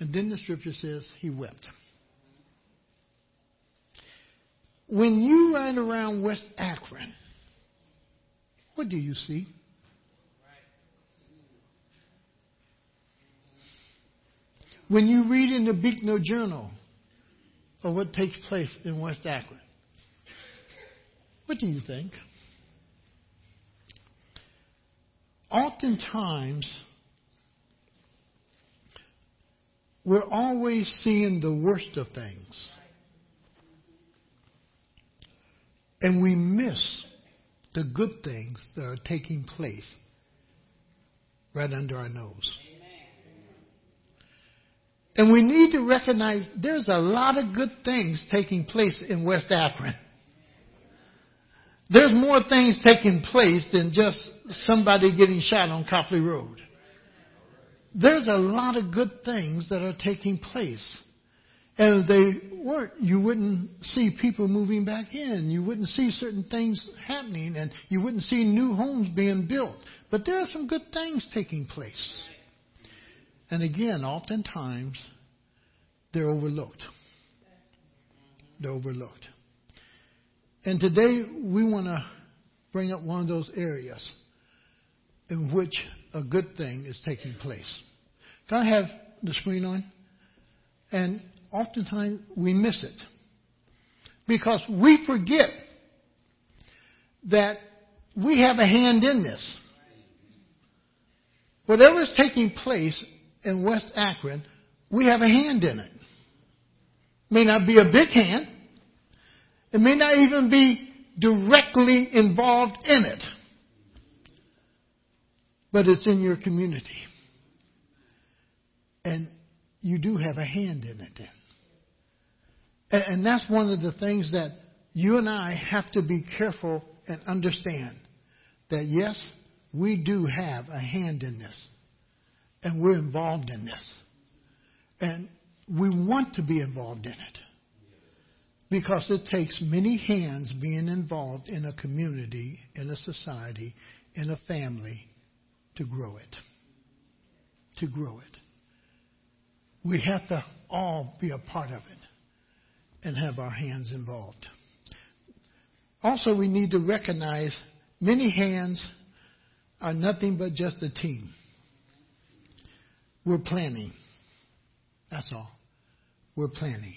And then the scripture says he wept. When you ride around West Akron, what do you see? When you read in the Beacon Journal of what takes place in West Akron, what do you think? Oftentimes, we're always seeing the worst of things. And we miss the good things that are taking place right under our nose. And we need to recognize there's a lot of good things taking place in West Akron. There's more things taking place than just somebody getting shot on Copley Road. There's a lot of good things that are taking place. And if they weren't, you wouldn't see people moving back in. You wouldn't see certain things happening, and you wouldn't see new homes being built. But there are some good things taking place. And again, oftentimes, they're overlooked. They're overlooked. And today, we want to bring up one of those areas in which a good thing is taking place. Can I have the screen on? And oftentimes we miss it because we forget that we have a hand in this. Whatever is taking place in West Akron, we have a hand in it. May not be a big hand. It may not even be directly involved in it. But it's in your community. And you do have a hand in it then. And that's one of the things that you and I have to be careful and understand that yes, we do have a hand in this. And we're involved in this. And we want to be involved in it. Because it takes many hands being involved in a community, in a society, in a family to grow it. To grow it. We have to all be a part of it and have our hands involved. Also, we need to recognize many hands are nothing but just a team. We're planning. That's all. We're planning.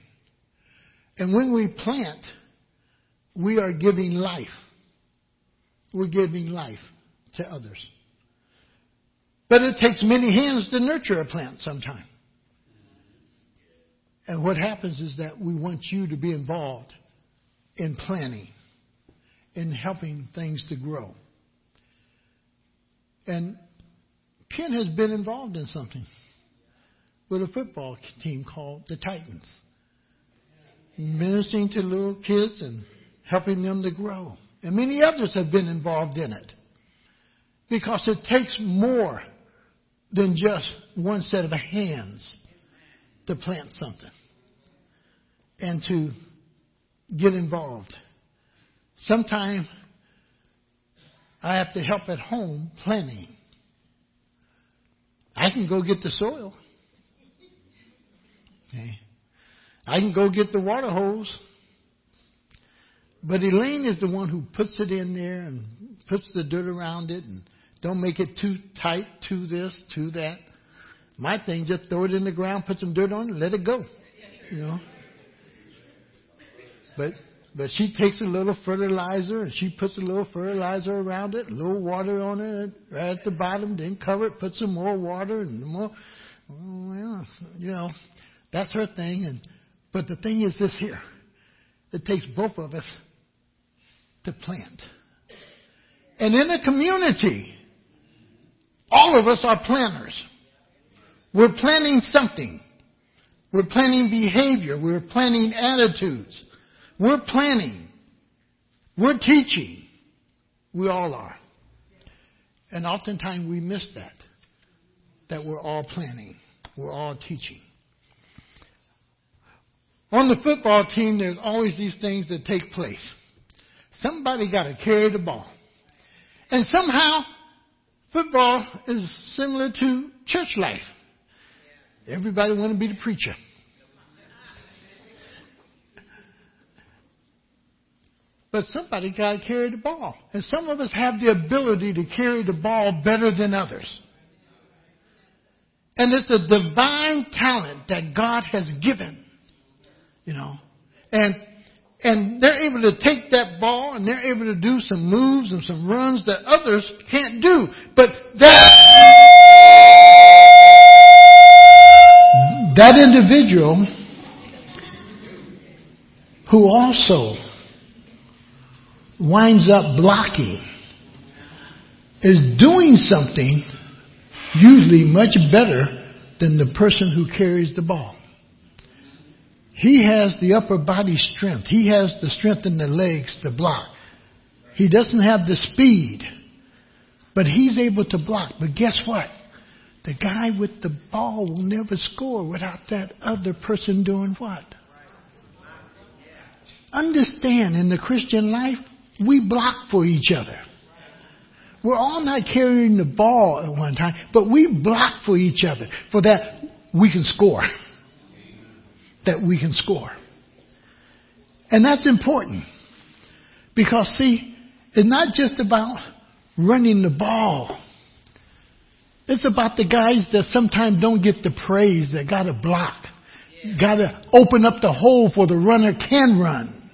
And when we plant, we are giving life. We're giving life to others. But it takes many hands to nurture a plant sometimes. And what happens is that we want you to be involved in planning, in helping things to grow. And Ken has been involved in something with a football team called the Titans, ministering to little kids and helping them to grow. And many others have been involved in it because it takes more than just one set of hands to plant something and to get involved. Sometimes I have to help at home planting. I can go get the soil. Okay. I can go get the water hose. But Elaine is the one who puts it in there and puts the dirt around it and don't make it too tight, to this, to that. My thing, just throw it in the ground, put some dirt on it, let it go. You know. But but she takes a little fertilizer and she puts a little fertilizer around it, a little water on it right at the bottom, then cover it, put some more water and more. Oh, well, you know, that's her thing. And but the thing is this here, it takes both of us to plant. And in a community, all of us are planners. We're planning something. We're planning behavior. We're planning attitudes. We're planning. We're teaching. We all are. And oftentimes we miss that. That we're all planning. We're all teaching. On the football team, there's always these things that take place. Somebody got to carry the ball. And somehow, football is similar to church life. Everybody want to be the preacher. But somebody got to carry the ball. And some of us have the ability to carry the ball better than others. And it's a divine talent that God has given. You know. And and they're able to take that ball and they're able to do some moves and some runs that others can't do. But that that individual who also winds up blocking is doing something usually much better than the person who carries the ball. He has the upper body strength. He has the strength in the legs to block. He doesn't have the speed, but he's able to block. But guess what? The guy with the ball will never score without that other person doing what? Understand in the Christian life, we block for each other. We're all not carrying the ball at one time, but we block for each other. For that, we can score. that we can score. And that's important. Because see, it's not just about running the ball. It's about the guys that sometimes don't get the praise that gotta block. Gotta open up the hole for the runner can run.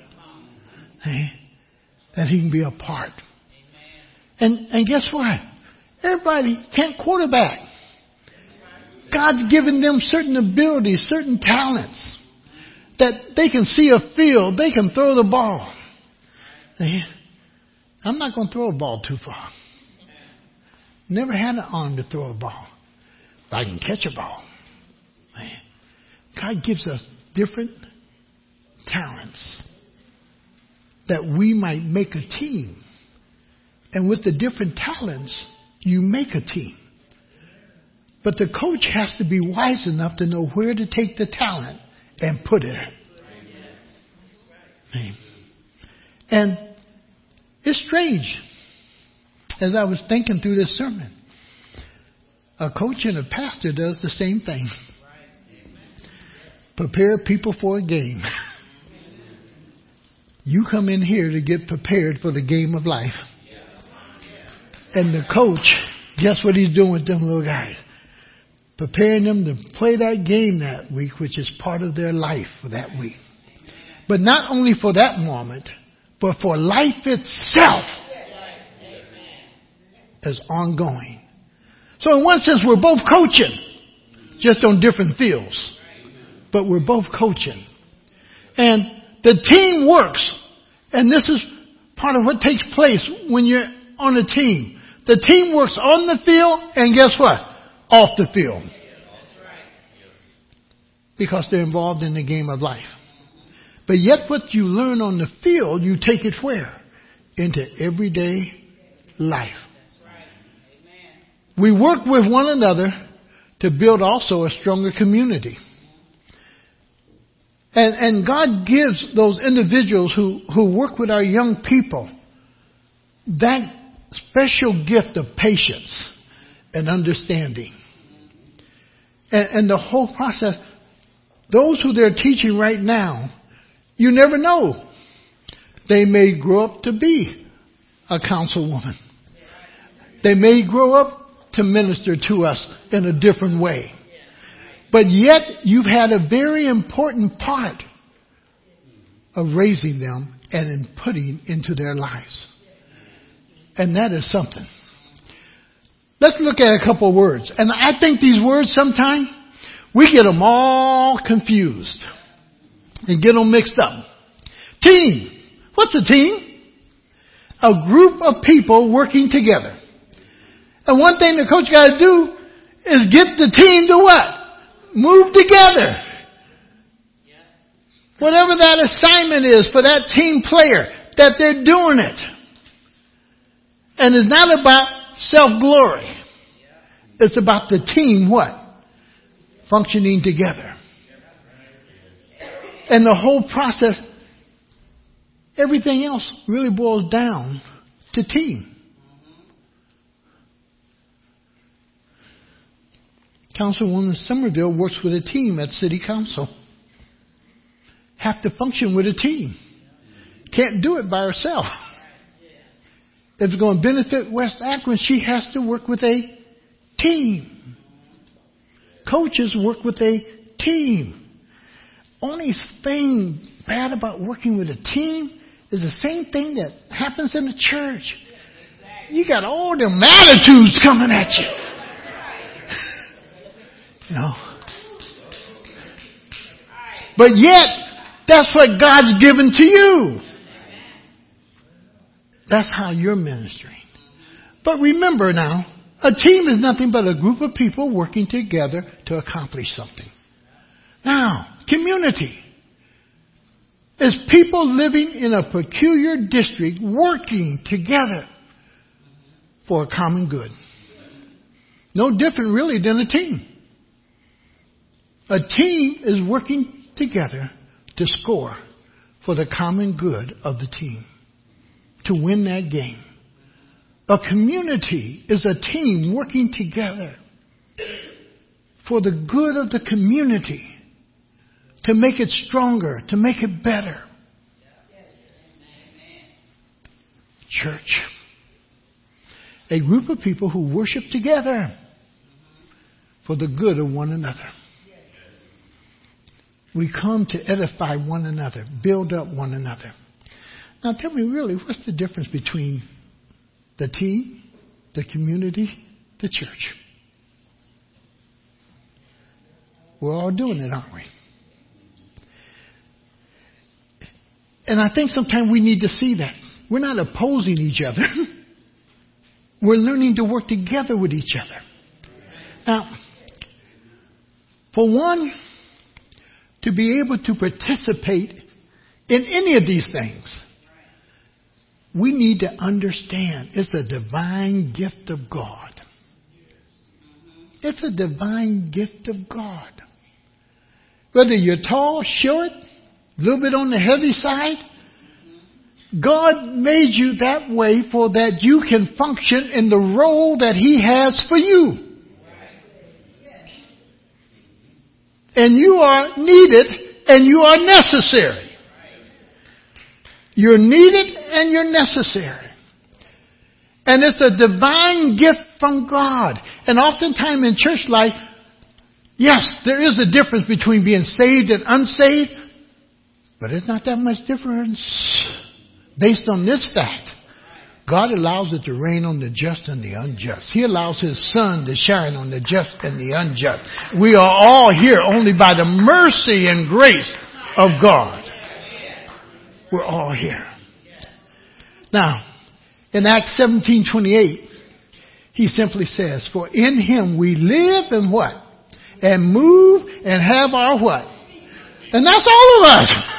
Hey, that he can be a part. And, and guess what? Everybody can't quarterback. God's given them certain abilities, certain talents that they can see a field, they can throw the ball. I'm not going to throw a ball too far. Never had an arm to throw a ball, but I can catch a ball. God gives us different talents that we might make a team. And with the different talents, you make a team. But the coach has to be wise enough to know where to take the talent and put it. And it's strange. As I was thinking through this sermon, a coach and a pastor does the same thing. Prepare people for a game. You come in here to get prepared for the game of life. And the coach, guess what he's doing with them little guys? Preparing them to play that game that week, which is part of their life for that week. But not only for that moment, but for life itself as ongoing. So in one sense, we're both coaching, just on different fields. But we're both coaching. And the team works. And this is part of what takes place when you're on a team. The team works on the field and guess what? Off the field. Because they're involved in the game of life. But yet what you learn on the field, you take it where? Into everyday life. We work with one another to build also a stronger community. And, and God gives those individuals who, who work with our young people that special gift of patience and understanding. And, and the whole process, those who they're teaching right now, you never know. They may grow up to be a councilwoman. They may grow up to minister to us in a different way. But yet you've had a very important part of raising them and in putting into their lives. And that is something. Let's look at a couple words. And I think these words sometimes we get them all confused and get them mixed up. Team. What's a team? A group of people working together. And one thing the coach got to do is get the team to what? Move together. Whatever that assignment is for that team player, that they're doing it. And it's not about self-glory. It's about the team what? Functioning together. And the whole process, everything else really boils down to team. Councilwoman Sommerville works with a team at City Council. Have to function with a team. Can't do it by herself. If it's going to benefit West Akron, she has to work with a team. Coaches work with a team. Only thing bad about working with a team is the same thing that happens in the church. You got all them attitudes coming at you. know. But yet, that's what God's given to you. That's how you're ministering. But remember now, a team is nothing but a group of people working together to accomplish something. Now, community is people living in a peculiar district working together for a common good. No different really than a team. A team is working together to score for the common good of the team, to win that game. A community is a team working together for the good of the community, to make it stronger, to make it better. Church. A group of people who worship together for the good of one another. We come to edify one another, build up one another. Now tell me really, what's the difference between the team, the community, the church? We're all doing it, aren't we? And I think sometimes we need to see that. We're not opposing each other. We're learning to work together with each other. Now, for one, to be able to participate in any of these things, we need to understand it's a divine gift of God. It's a divine gift of God. Whether you're tall, short, a little bit on the heavy side, God made you that way for that you can function in the role that He has for you. And you are needed and you are necessary. You're needed and you're necessary. And it's a divine gift from God. And oftentimes in church life, yes, there is a difference between being saved and unsaved, but it's not that much difference based on this fact. God allows it to rain on the just and the unjust. He allows His sun to shine on the just and the unjust. We are all here only by the mercy and grace of God. We're all here. Now, in Acts 17:28, he simply says, "For in him we live and what? And move and have our what? And that's all of us.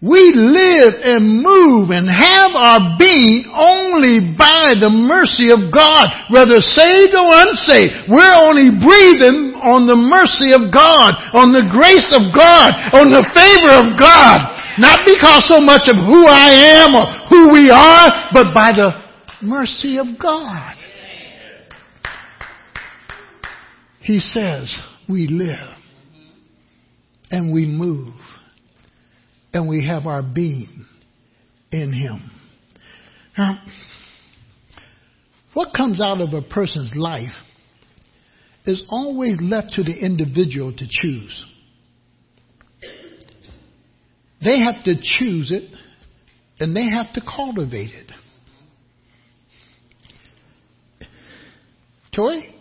We live and move and have our being only by the mercy of God, whether saved or unsaved. We're only breathing on the mercy of God, on the grace of God, on the favor of God. Not because so much of who I am or who we are, but by the mercy of God. He says we live and we move and we have our being in Him. Now, what comes out of a person's life is always left to the individual to choose. They have to choose it and they have to cultivate it. Tori,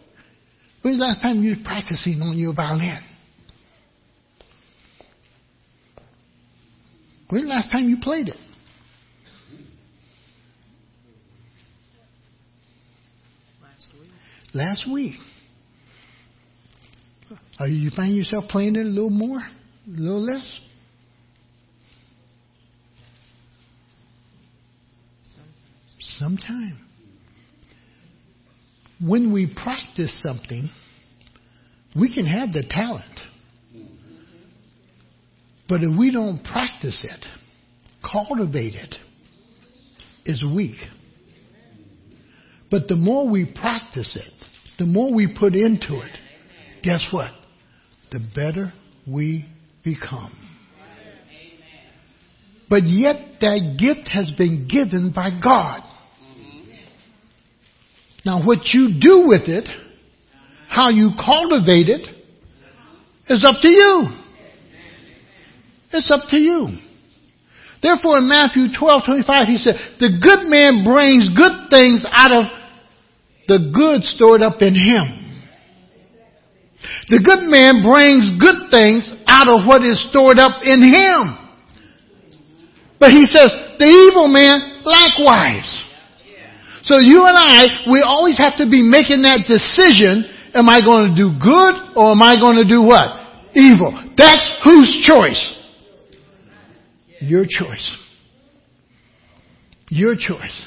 when was the last time you were practicing on your violin? When the last time you played it? Last week. Last week. Are you find yourself playing it a little more? A little less? Sometime. When we practice something, we can have the talent. But if we don't practice it, cultivate it, it's weak. But the more we practice it, the more we put into it, guess what? The better we become. But yet that gift has been given by God. Now what you do with it, how you cultivate it, is up to you. It's up to you. Therefore in Matthew 12, 25 he said, the good man brings good things out of the good stored up in him. The good man brings good things out of what is stored up in him. But he says, the evil man likewise. So you and I, we always have to be making that decision, am I going to do good or am I going to do what? Evil. That's whose choice? Your choice. Your choice.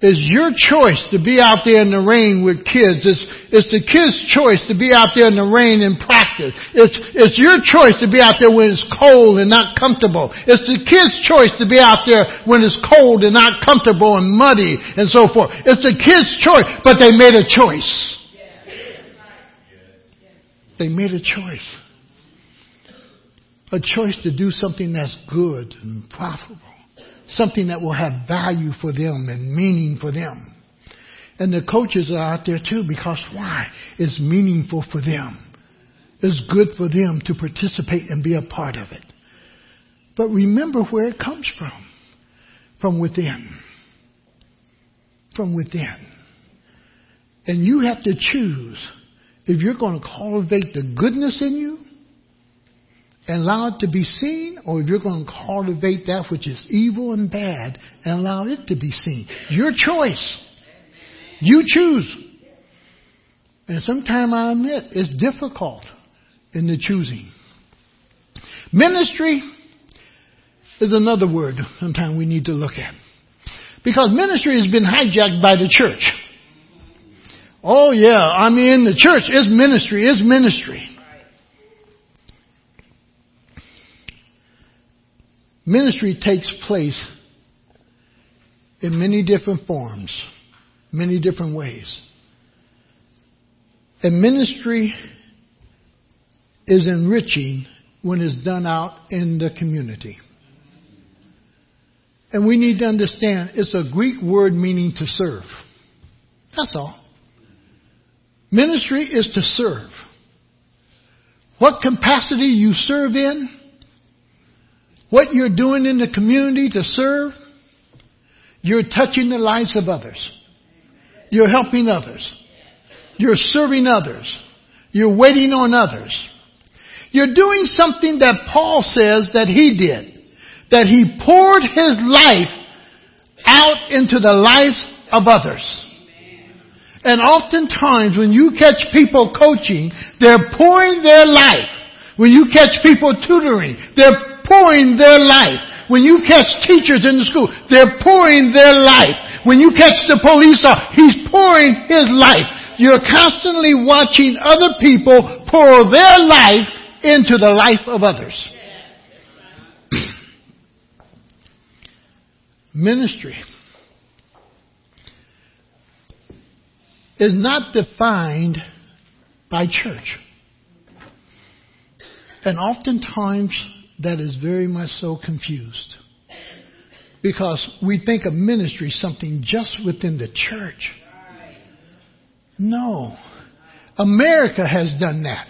It's your choice to be out there in the rain with kids. It's, it's the kids' choice to be out there in the rain and practice. It's, it's your choice to be out there when it's cold and not comfortable. It's the kids' choice to be out there when it's cold and not comfortable and muddy and so forth. It's the kids' choice, but they made a choice. They made a choice. A choice to do something that's good and profitable something that will have value for them and meaning for them. And the coaches are out there too because why? It's meaningful for them. It's good for them to participate and be a part of it. But remember where it comes from. From within. From within. And you have to choose if you're going to cultivate the goodness in you and allow it to be seen, or if you're going to cultivate that which is evil and bad and allow it to be seen. Your choice. You choose. And sometimes I admit it's difficult in the choosing. Ministry is another word sometimes we need to look at. Because ministry has been hijacked by the church. Oh yeah, I mean the church is ministry, is ministry. Ministry takes place in many different forms, many different ways. And ministry is enriching when it's done out in the community. And we need to understand it's a Greek word meaning to serve. That's all. Ministry is to serve. What capacity you serve in what you're doing in the community to serve, you're touching the lives of others. You're helping others. You're serving others. You're waiting on others. You're doing something that Paul says that he did. That he poured his life out into the lives of others. And oftentimes when you catch people coaching, they're pouring their life. When you catch people tutoring, they're pouring their life. When you catch teachers in the school, they're pouring their life. When you catch the police officer, he's pouring his life. You're constantly watching other people pour their life into the life of others. Ministry is not defined by church. And oftentimes that is very much so confused. Because we think of ministry something just within the church. No. America has done that.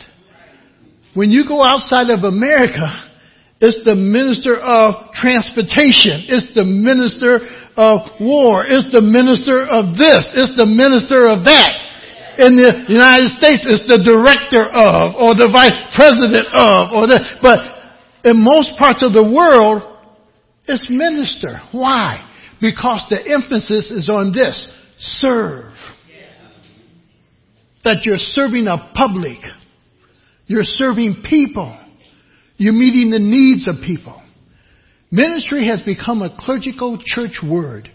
When you go outside of America, it's the minister of transportation. It's the minister of war. It's the minister of this. It's the minister of that. In the United States, it's the director of, or the vice president of, or the, but in most parts of the world, it's minister. Why? Because the emphasis is on this. Serve. That you're serving a public. You're serving people. You're meeting the needs of people. Ministry has become a clerical church word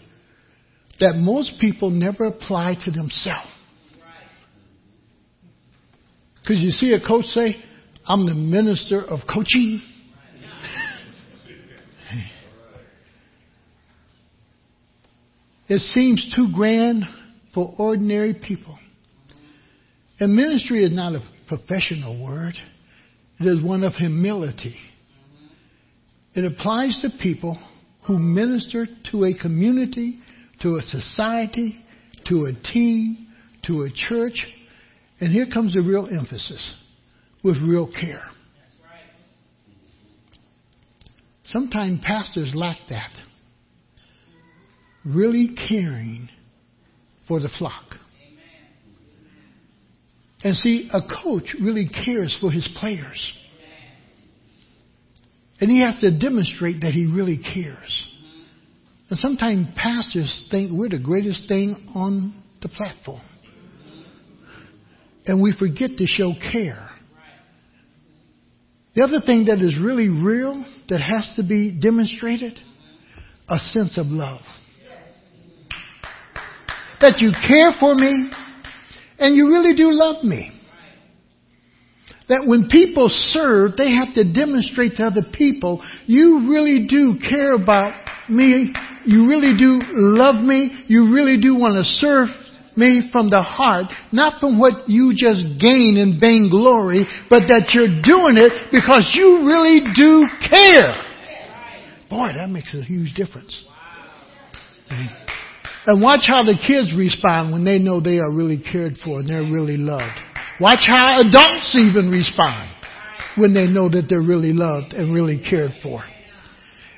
that most people never apply to themselves. Because you see a coach say, I'm the minister of coaching. It seems too grand for ordinary people. And ministry is not a professional word. It is one of humility. It applies to people who minister to a community, to a society, to a team, to a church. And here comes the real emphasis with real care. Sometimes pastors lack that. Really caring for the flock. And see, a coach really cares for his players. And he has to demonstrate that he really cares. And sometimes pastors think we're the greatest thing on the platform. And we forget to show care. The other thing that is really real that has to be demonstrated, a sense of love. That you care for me and you really do love me. That when people serve, they have to demonstrate to other people, you really do care about me. You really do love me. You really do want to serve me from the heart, not from what you just gain in vainglory, but that you're doing it because you really do care. Boy, that makes a huge difference. And watch how the kids respond when they know they are really cared for and they're really loved. Watch how adults even respond when they know that they're really loved and really cared for.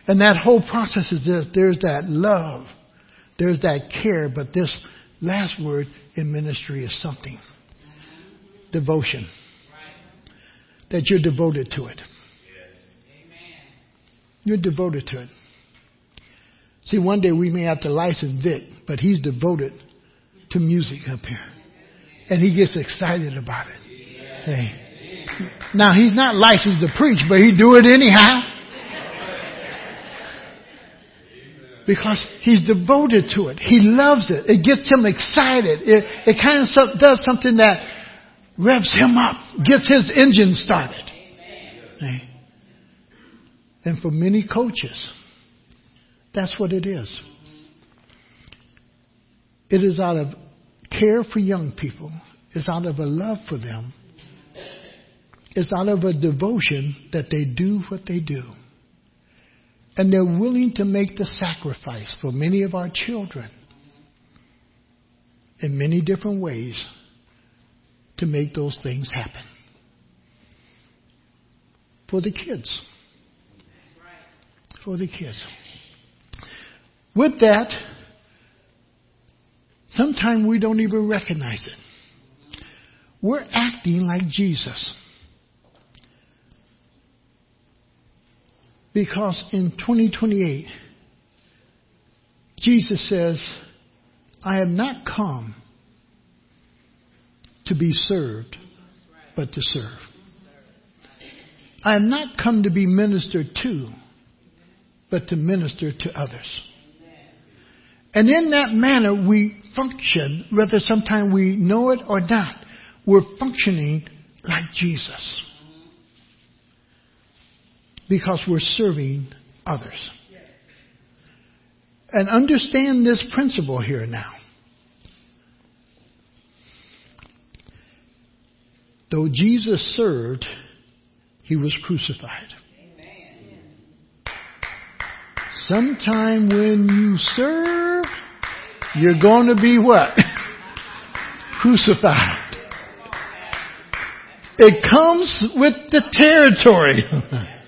And that whole process is this. There's that love. There's that care. But this last word in ministry is something. Devotion. That you're devoted to it. You're devoted to it. See, one day we may have to license Vic, but he's devoted to music up here. And he gets excited about it. Hey. Now he's not licensed to preach, but he do it anyhow. Because he's devoted to it. He loves it. It gets him excited. It, it kind of does something that revs him up, gets his engine started. Hey. And for many coaches, that's what it is. It is out of care for young people. It's out of a love for them. It's out of a devotion that they do what they do. And they're willing to make the sacrifice for many of our children in many different ways to make those things happen. For the kids. For the kids. With that, sometimes we don't even recognize it. We're acting like Jesus. Because in 2028, Jesus says, I have not come to be served, but to serve. I have not come to be ministered to, but to minister to others. And in that manner, we function, whether sometimes we know it or not. We're functioning like Jesus. Because we're serving others. And understand this principle here now. Though Jesus served, he was crucified. Sometime when you serve, you're going to be what? Crucified. It comes with the territory.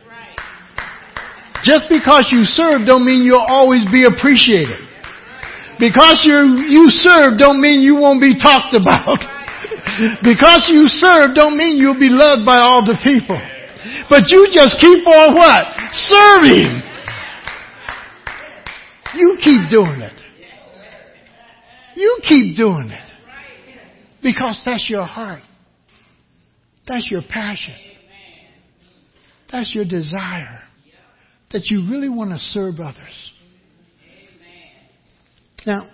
Just because you serve don't mean you'll always be appreciated. Because you you serve don't mean you won't be talked about. because you serve don't mean you'll be loved by all the people. But you just keep on what? Serving. You keep doing it. You keep doing it. Because that's your heart. That's your passion. That's your desire. That you really want to serve others. Now,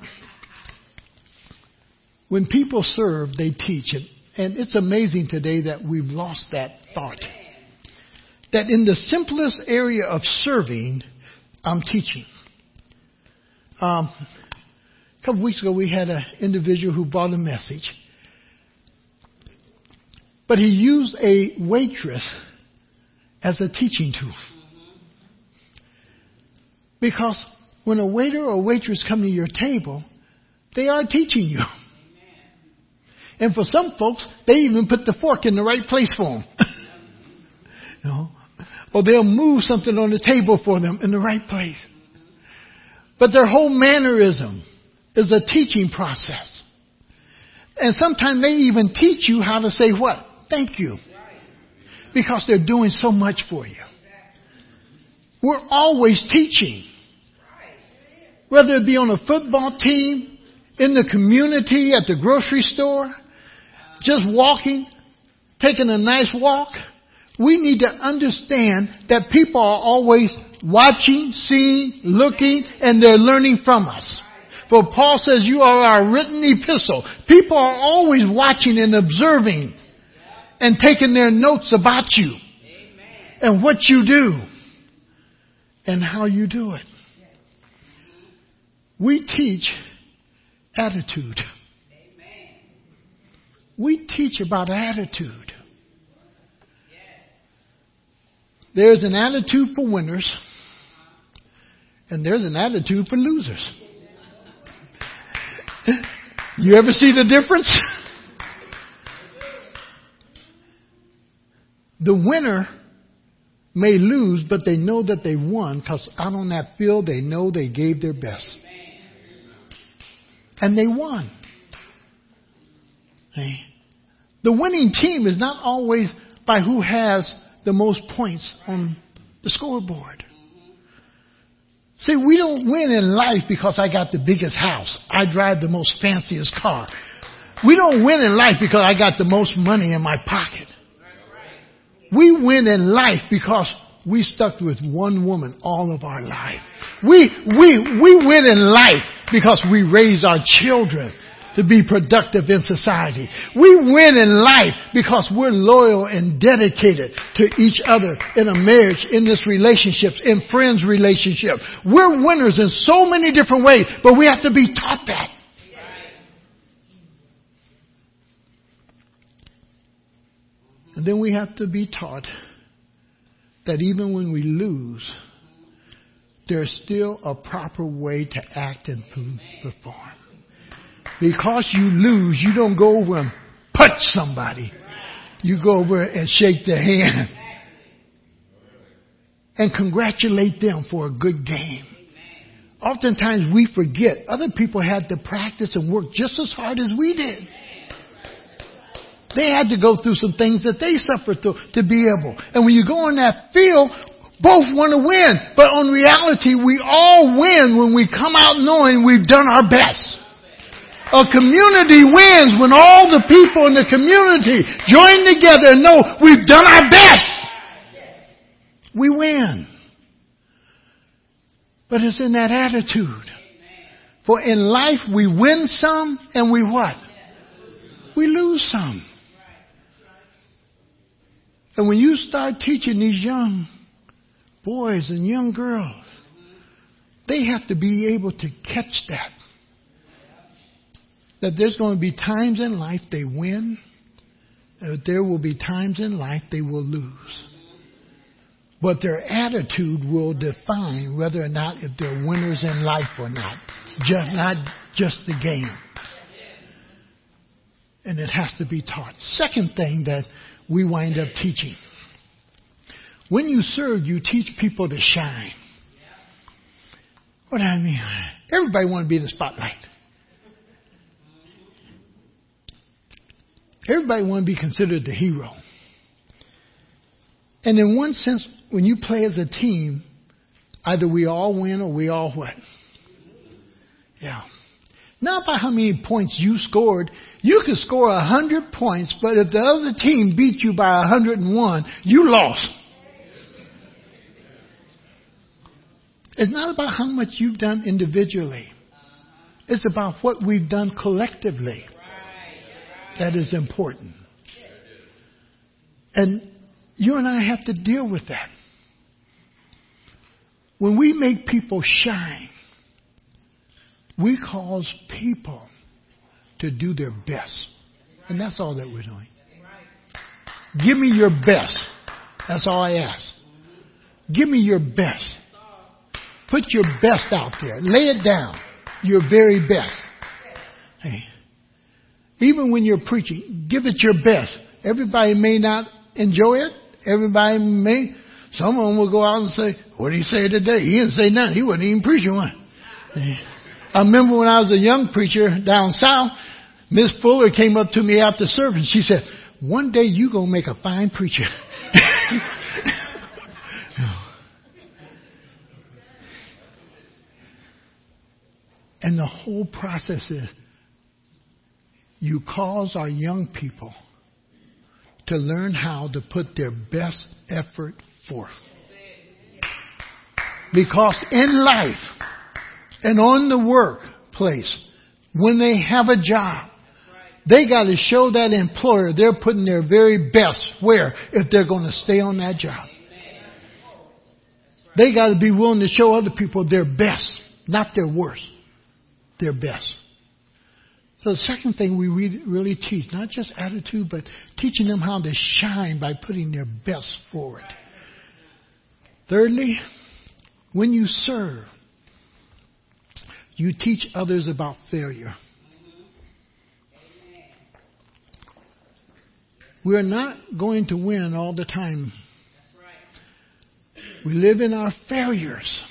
when people serve, they teach. it, and it's amazing today that we've lost that thought. That in the simplest area of serving, I'm teaching. Um, couple weeks ago, we had an individual who bought a message. But he used a waitress as a teaching tool. Because when a waiter or waitress come to your table, they are teaching you. And for some folks, they even put the fork in the right place for them. you know? Or they'll move something on the table for them in the right place. But their whole mannerism is a teaching process. And sometimes they even teach you how to say what? Thank you. Because they're doing so much for you. We're always teaching. Whether it be on a football team, in the community, at the grocery store, just walking, taking a nice walk. We need to understand that people are always watching, seeing, looking, and they're learning from us. For Paul says you are our written epistle. People are always watching and observing and taking their notes about you and what you do and how you do it. We teach attitude. We teach about attitude. There's an attitude for winners, and there's an attitude for losers. You ever see the difference? The winner may lose, but they know that they won because out on that field they know they gave their best. And they won. The winning team is not always by who has the most points on the scoreboard. See, we don't win in life because I got the biggest house. I drive the most fanciest car. We don't win in life because I got the most money in my pocket. We win in life because we stuck with one woman all of our life. We, we, we win in life because we raise our children to be productive in society. We win in life because we're loyal and dedicated to each other in a marriage, in this relationship, in friends relationship. We're winners in so many different ways, but we have to be taught that. And then we have to be taught that even when we lose, there's still a proper way to act and perform. Because you lose, you don't go over and punch somebody. You go over and shake their hand and congratulate them for a good game. Oftentimes we forget other people had to practice and work just as hard as we did. They had to go through some things that they suffered through to be able. And when you go on that field, both want to win. But on reality, we all win when we come out knowing we've done our best. A community wins when all the people in the community join together and know we've done our best. We win. But it's in that attitude. For in life we win some and we what? We lose some. And when you start teaching these young boys and young girls, they have to be able to catch that. That there's going to be times in life they win, that there will be times in life they will lose. But their attitude will define whether or not if they're winners in life or not. Just not just the game. And it has to be taught. Second thing that we wind up teaching. When you serve, you teach people to shine. What do I mean? Everybody want to be in the spotlight. Everybody want to be considered the hero. And in one sense, when you play as a team, either we all win or we all what? Yeah. Not by how many points you scored. You could score a hundred points, but if the other team beat you by a hundred and one, you lost. It's not about how much you've done individually. It's about what we've done collectively that is important. And you and I have to deal with that. When we make people shine, We cause people to do their best. And that's all that we're doing. Give me your best. That's all I ask. Give me your best. Put your best out there. Lay it down. Your very best. Hey. Even when you're preaching, give it your best. Everybody may not enjoy it. Everybody may, some of them will go out and say, what did he say today? He didn't say nothing. He wasn't even preaching one. I remember when I was a young preacher down south, Miss Fuller came up to me after service. She said, one day you gonna make a fine preacher. and the whole process is you cause our young people to learn how to put their best effort forth. Because in life and on the workplace, when they have a job, they got to show that employer they're putting their very best where if they're going to stay on that job. They got to be willing to show other people their best, not their worst, their best. So the second thing we really teach, not just attitude, but teaching them how to shine by putting their best forward. Thirdly, when you serve, you teach others about failure. We're not going to win all the time. We live in our failures.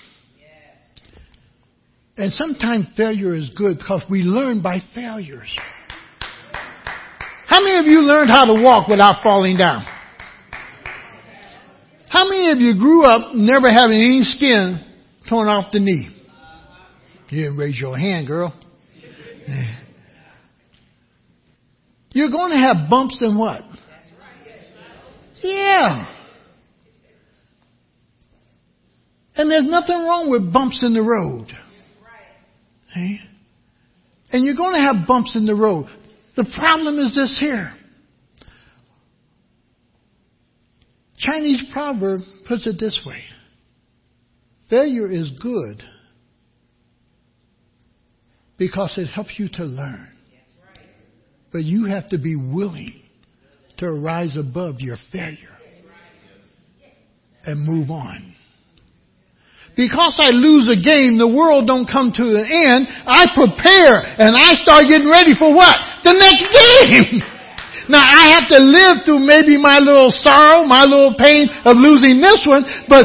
And sometimes failure is good because we learn by failures. How many of you learned how to walk without falling down? How many of you grew up never having any skin torn off the knee? You didn't raise your hand, girl. You're going to have bumps and what? Yeah. And there's nothing wrong with bumps in the road. Hey? And you're going to have bumps in the road. The problem is this here. Chinese proverb puts it this way. Failure is good because it helps you to learn. But you have to be willing to rise above your failure and move on. Because I lose a game, the world don't come to an end. I prepare and I start getting ready for what? The next game. now I have to live through maybe my little sorrow, my little pain of losing this one, but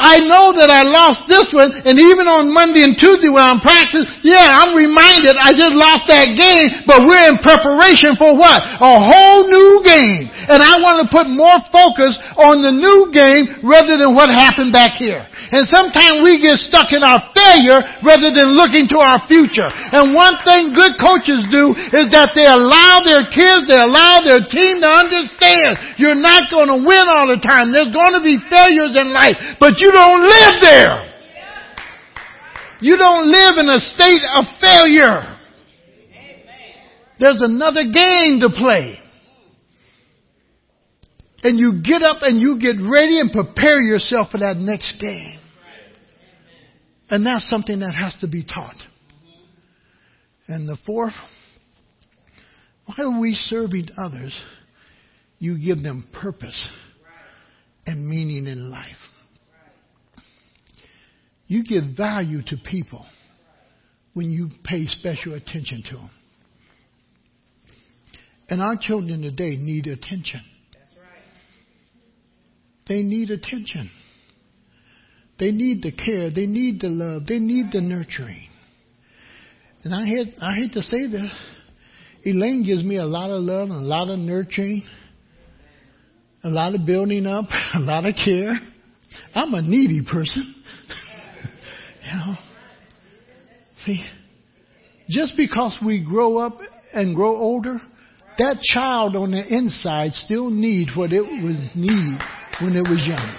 I know that I lost this one, and even on Monday and Tuesday when I'm practicing, yeah, I'm reminded I just lost that game, but we're in preparation for what? A whole new game. And I want to put more focus on the new game rather than what happened back here. And sometimes we get stuck in our failure rather than looking to our future. And one thing good coaches do is that they allow their kids, they allow their team to understand you're not going to win all the time. There's going to be failures in life, but you don't live there. You don't live in a state of failure. There's another game to play. And you get up and you get ready and prepare yourself for that next game. And that's something that has to be taught. And the fourth, while we serving others, you give them purpose and meaning in life. You give value to people when you pay special attention to them. And our children today need attention. They need attention. They need the care. They need the love. They need the nurturing. And I hate, I hate to say this. Elaine gives me a lot of love and a lot of nurturing, a lot of building up, a lot of care. I'm a needy person. you know. See, just because we grow up and grow older, that child on the inside still needs what it was need when it was young.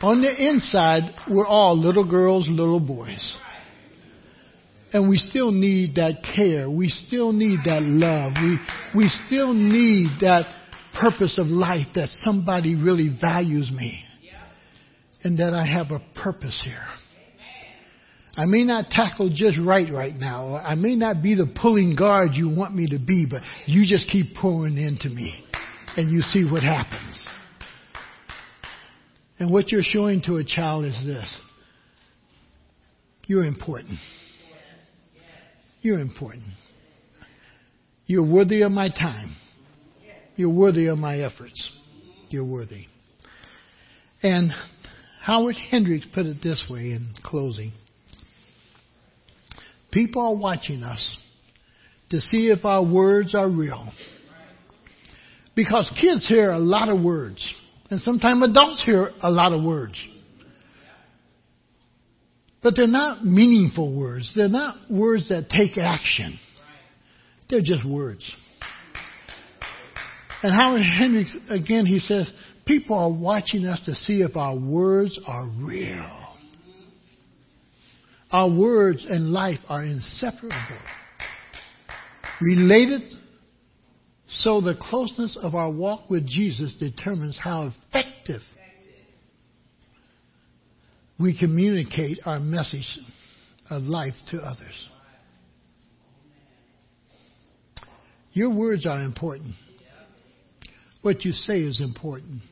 On the inside, we're all little girls, little boys. And we still need that care. We still need that love. We, we still need that purpose of life that somebody really values me. And that I have a purpose here. I may not tackle just right right now. I may not be the pulling guard you want me to be, but you just keep pouring into me and you see what happens. And what you're showing to a child is this. You're important. You're important. You're worthy of my time. You're worthy of my efforts. You're worthy. And Howard Hendricks put it this way in closing. People are watching us to see if our words are real. Because kids hear a lot of words. And sometimes adults hear a lot of words. But they're not meaningful words. They're not words that take action. They're just words. And Howard Hendricks, again, he says, people are watching us to see if our words are real. Our words and life are inseparable. Related, so the closeness of our walk with Jesus determines how effective we communicate our message of life to others. Your words are important. What you say is important.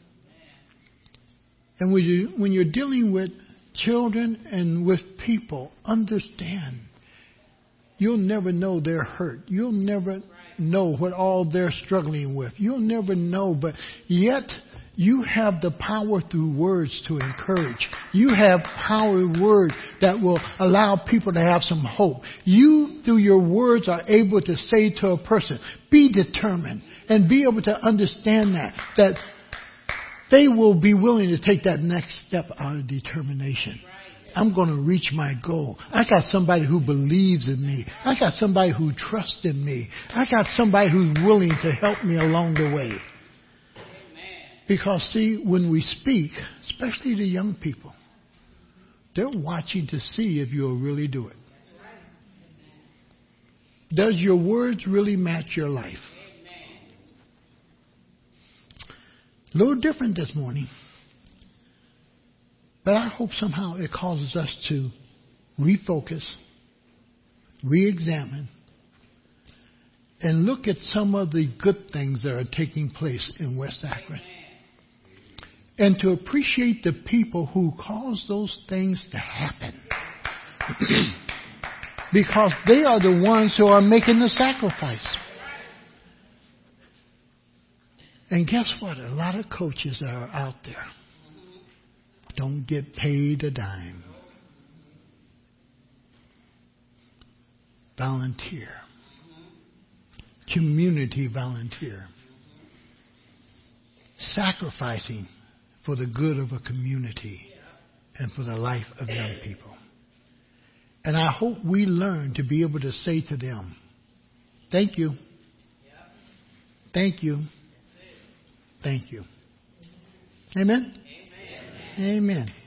And when, you, when you're dealing with children and with people, understand you'll never know their hurt. You'll never know what all they're struggling with. You'll never know, but yet you have the power through words to encourage. You have power in words that will allow people to have some hope. You, through your words, are able to say to a person, be determined and be able to understand that, that they will be willing to take that next step out of determination. I'm going to reach my goal. I got somebody who believes in me. I got somebody who trusts in me. I got somebody who's willing to help me along the way. Because see, when we speak, especially to young people, they're watching to see if you'll really do it. Does your words really match your life? A little different this morning. But I hope somehow it causes us to refocus, re examine, and look at some of the good things that are taking place in West Akron and to appreciate the people who cause those things to happen. because they are the ones who are making the sacrifice. And guess what? A lot of coaches that are out there don't get paid a dime. Volunteer. Community volunteer. Sacrificing for the good of a community and for the life of young people. And I hope we learn to be able to say to them, Thank you. Thank you. Thank you. Amen? Amen. Amen.